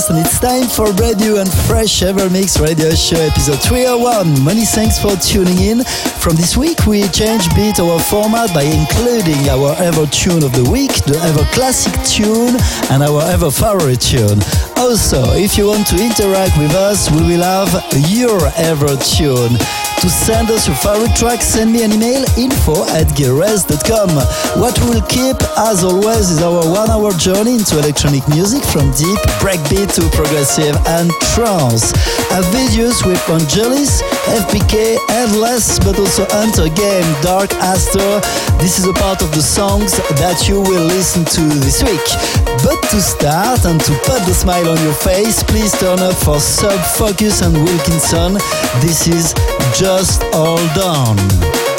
Giras and it's time for brand new and fresh Ever Mix Radio Show episode 301. Many thanks for tuning in. From this week we change bit our format by including our ever tune of the week, the ever classic tune and our ever favorite tune. Also, if you want to interact with us, we will have your ever tune. To send us your favorite track, send me an email info at gearres.com. What we'll keep, as always, is our one hour journey into electronic music from deep, breakbeat to progressive and trance. A videos with Vangelis, FBK, Endless, but also Hunter Game, Dark Astor. This is a part of the songs that you will listen to this week. But to start and to put the smile on your face, please turn up for Sub Focus and Wilkinson. This is just all done.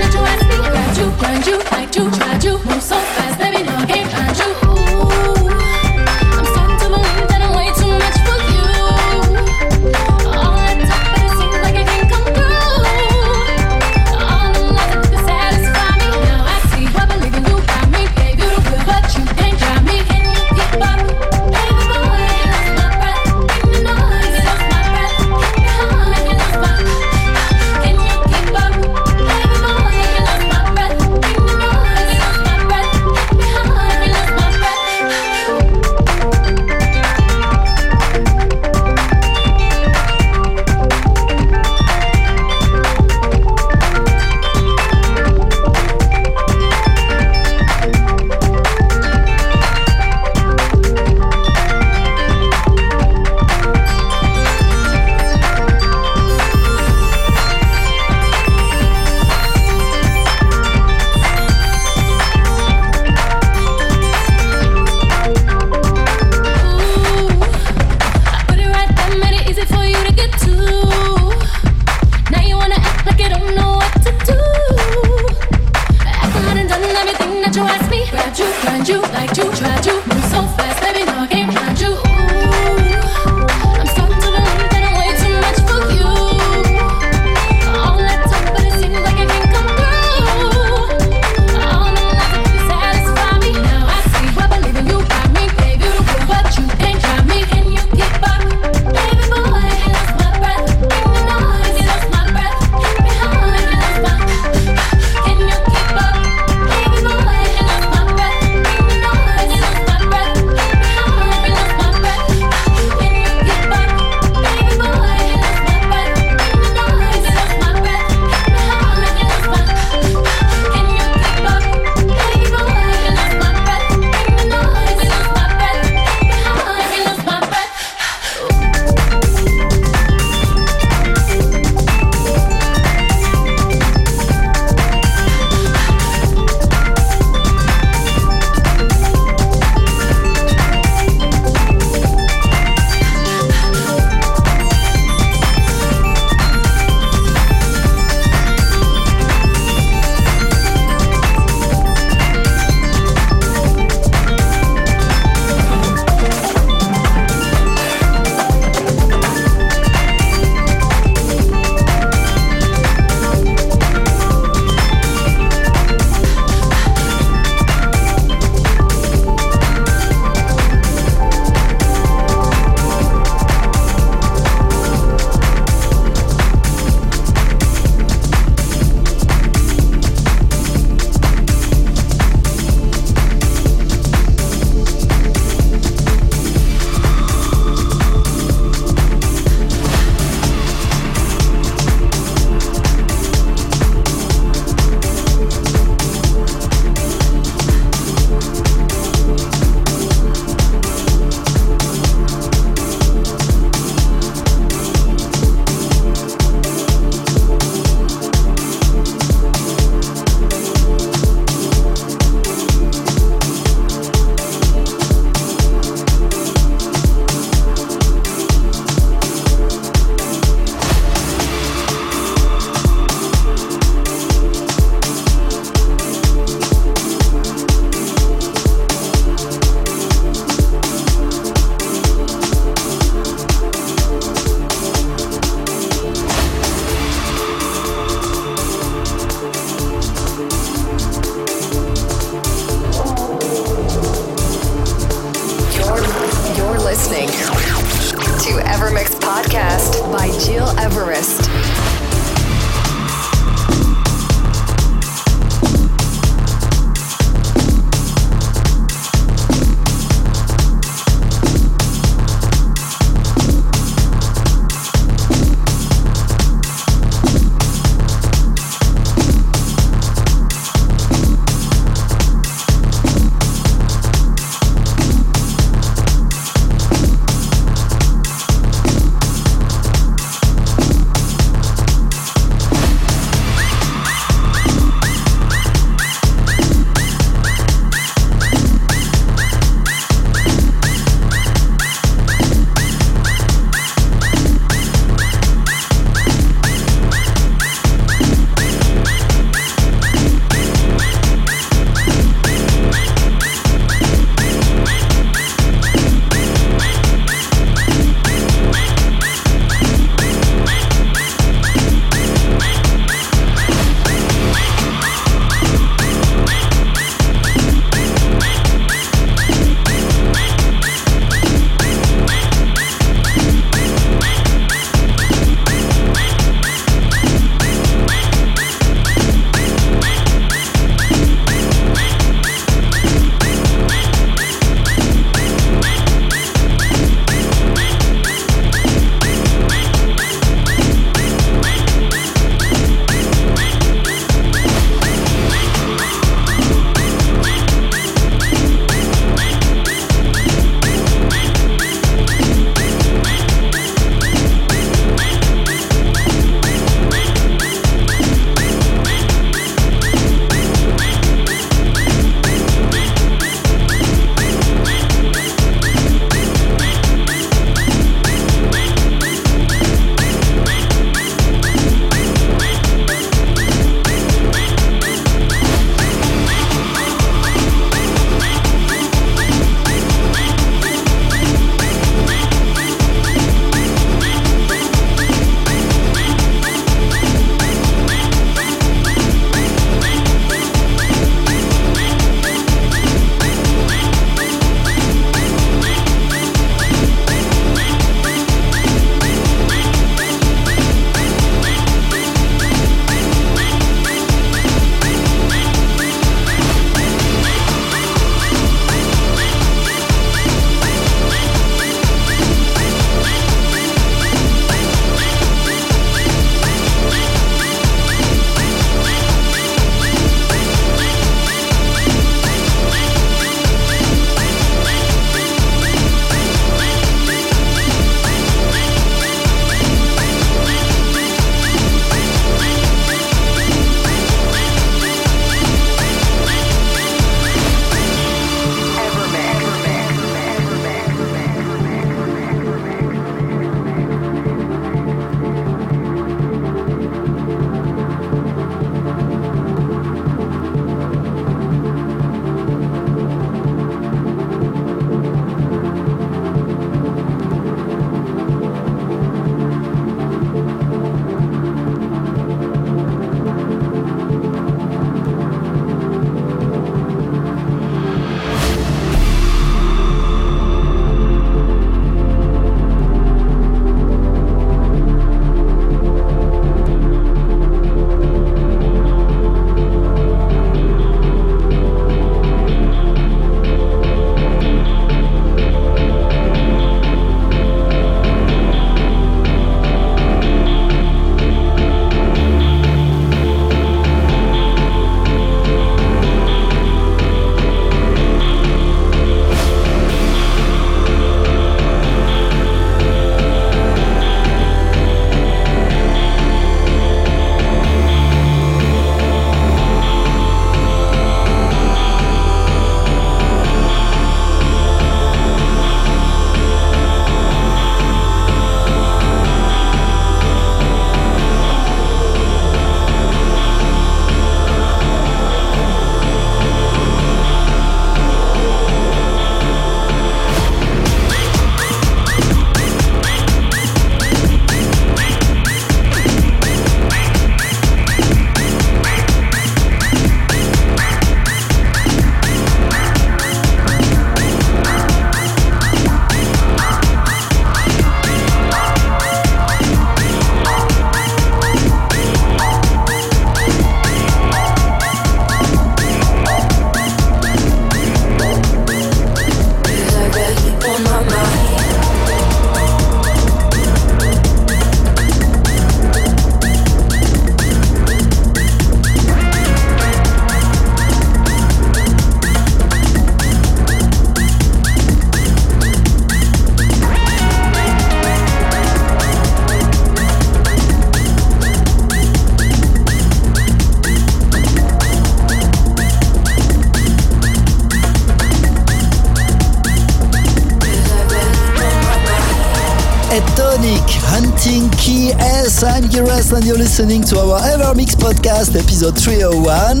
And you're listening to our Evermix podcast, episode 301.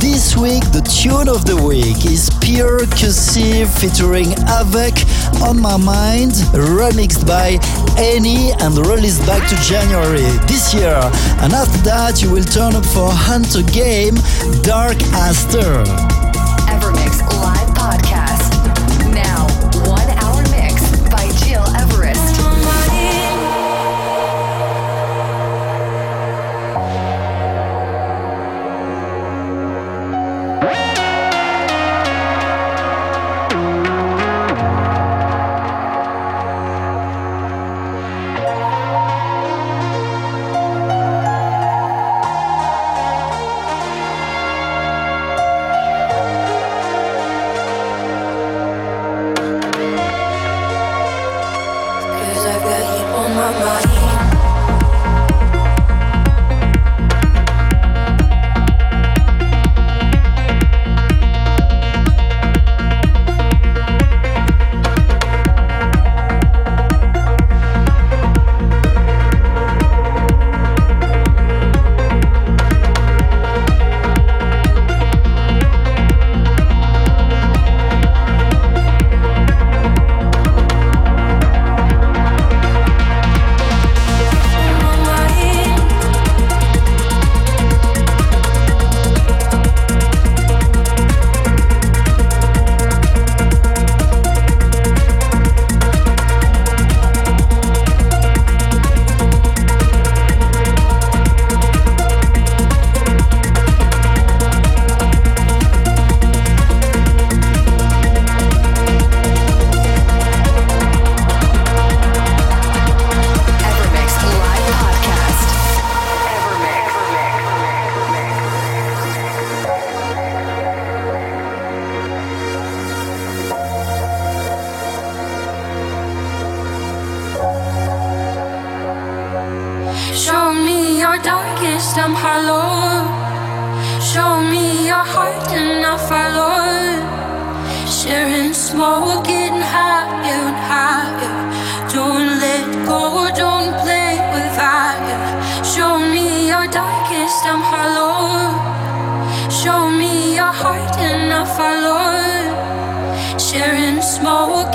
This week, the tune of the week is Pure Cursive featuring Avec on My Mind, remixed by Annie and released back to January this year. And after that, you will turn up for Hunter Game, Dark Aster. And I follow. Sharing smoke, getting higher and higher. Don't let go, don't play with fire. Show me your darkest, I'm hollow. Show me your heart and I. Sharing smoke,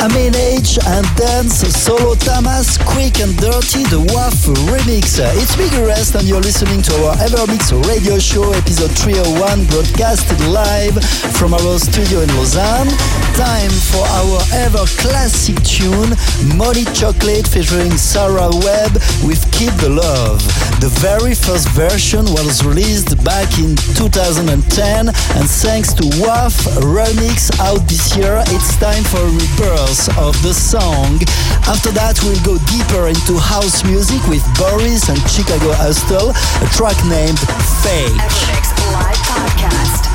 Amin H and Dance Solo Tamas Quick and Dirty the WAF remix. Uh, it's Gil Everest and you're listening to our Evermix radio show episode 301 broadcasted live from our studio in Lausanne. Time for our ever classic tune Money Chocolate featuring Sarah Webb with Keep the Love. The very first version was released back in 2010 and thanks to WAF remix out this year it's time for a rebirth of the song. After that we'll go deeper into house music with Boris and Chicago Hustle, a track named Fake. Live Podcast.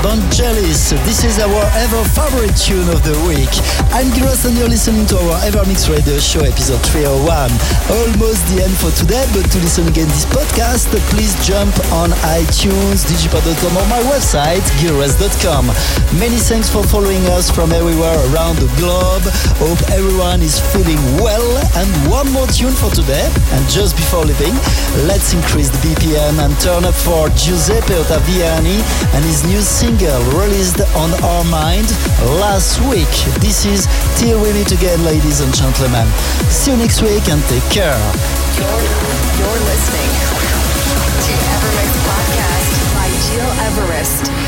Vangelis. This is our ever favorite tune of the week. I'm Giras and you're listening to our Evermix Radio Show episode 301. Almost the end for today, but to listen again this podcast, please jump on iTunes, digipod.com or my website, giras.com. Many thanks for following us from everywhere around the globe. Hope everyone is feeling well. And one more tune for today. And just before leaving, let's increase the BPM and turn up for Giuseppe Ottaviani and his new single released on Armind last week. This is Till We Meet Again, ladies and gentlemen. See you next week and take care. You're, you're listening to Evermix Podcast by Gil Everest.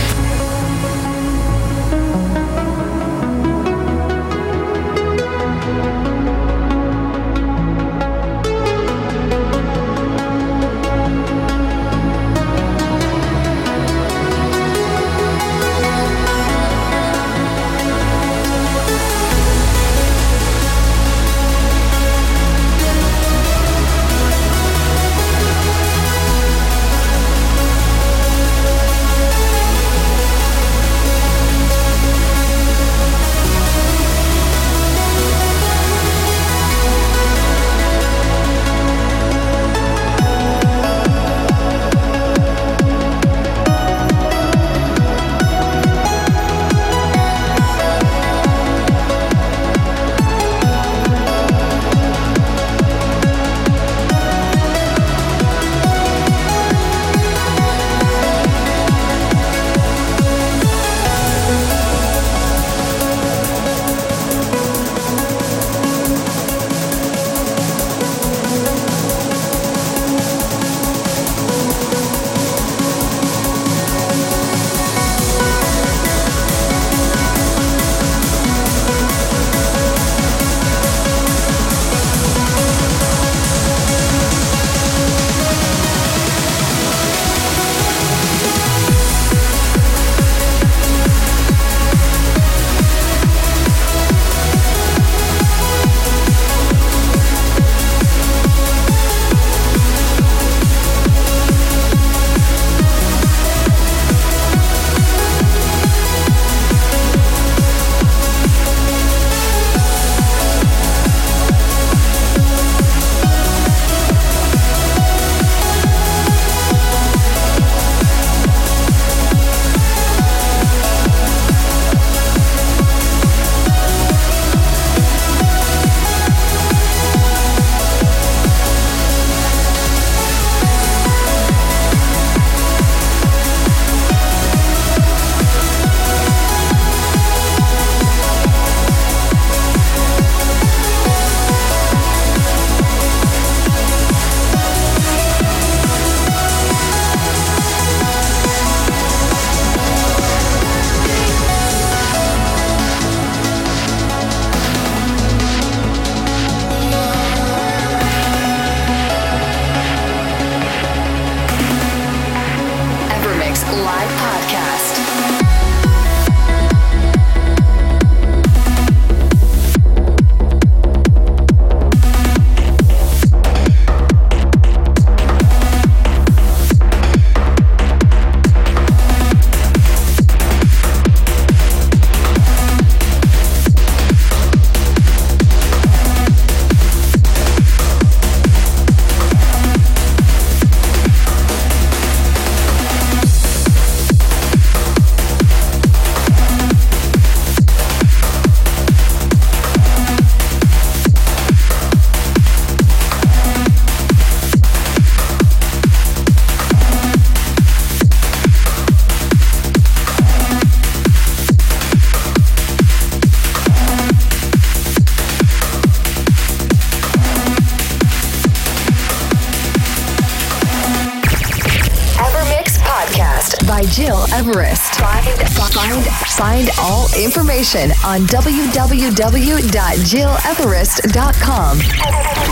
Information on www.gileverest.com.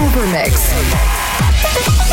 Evermix.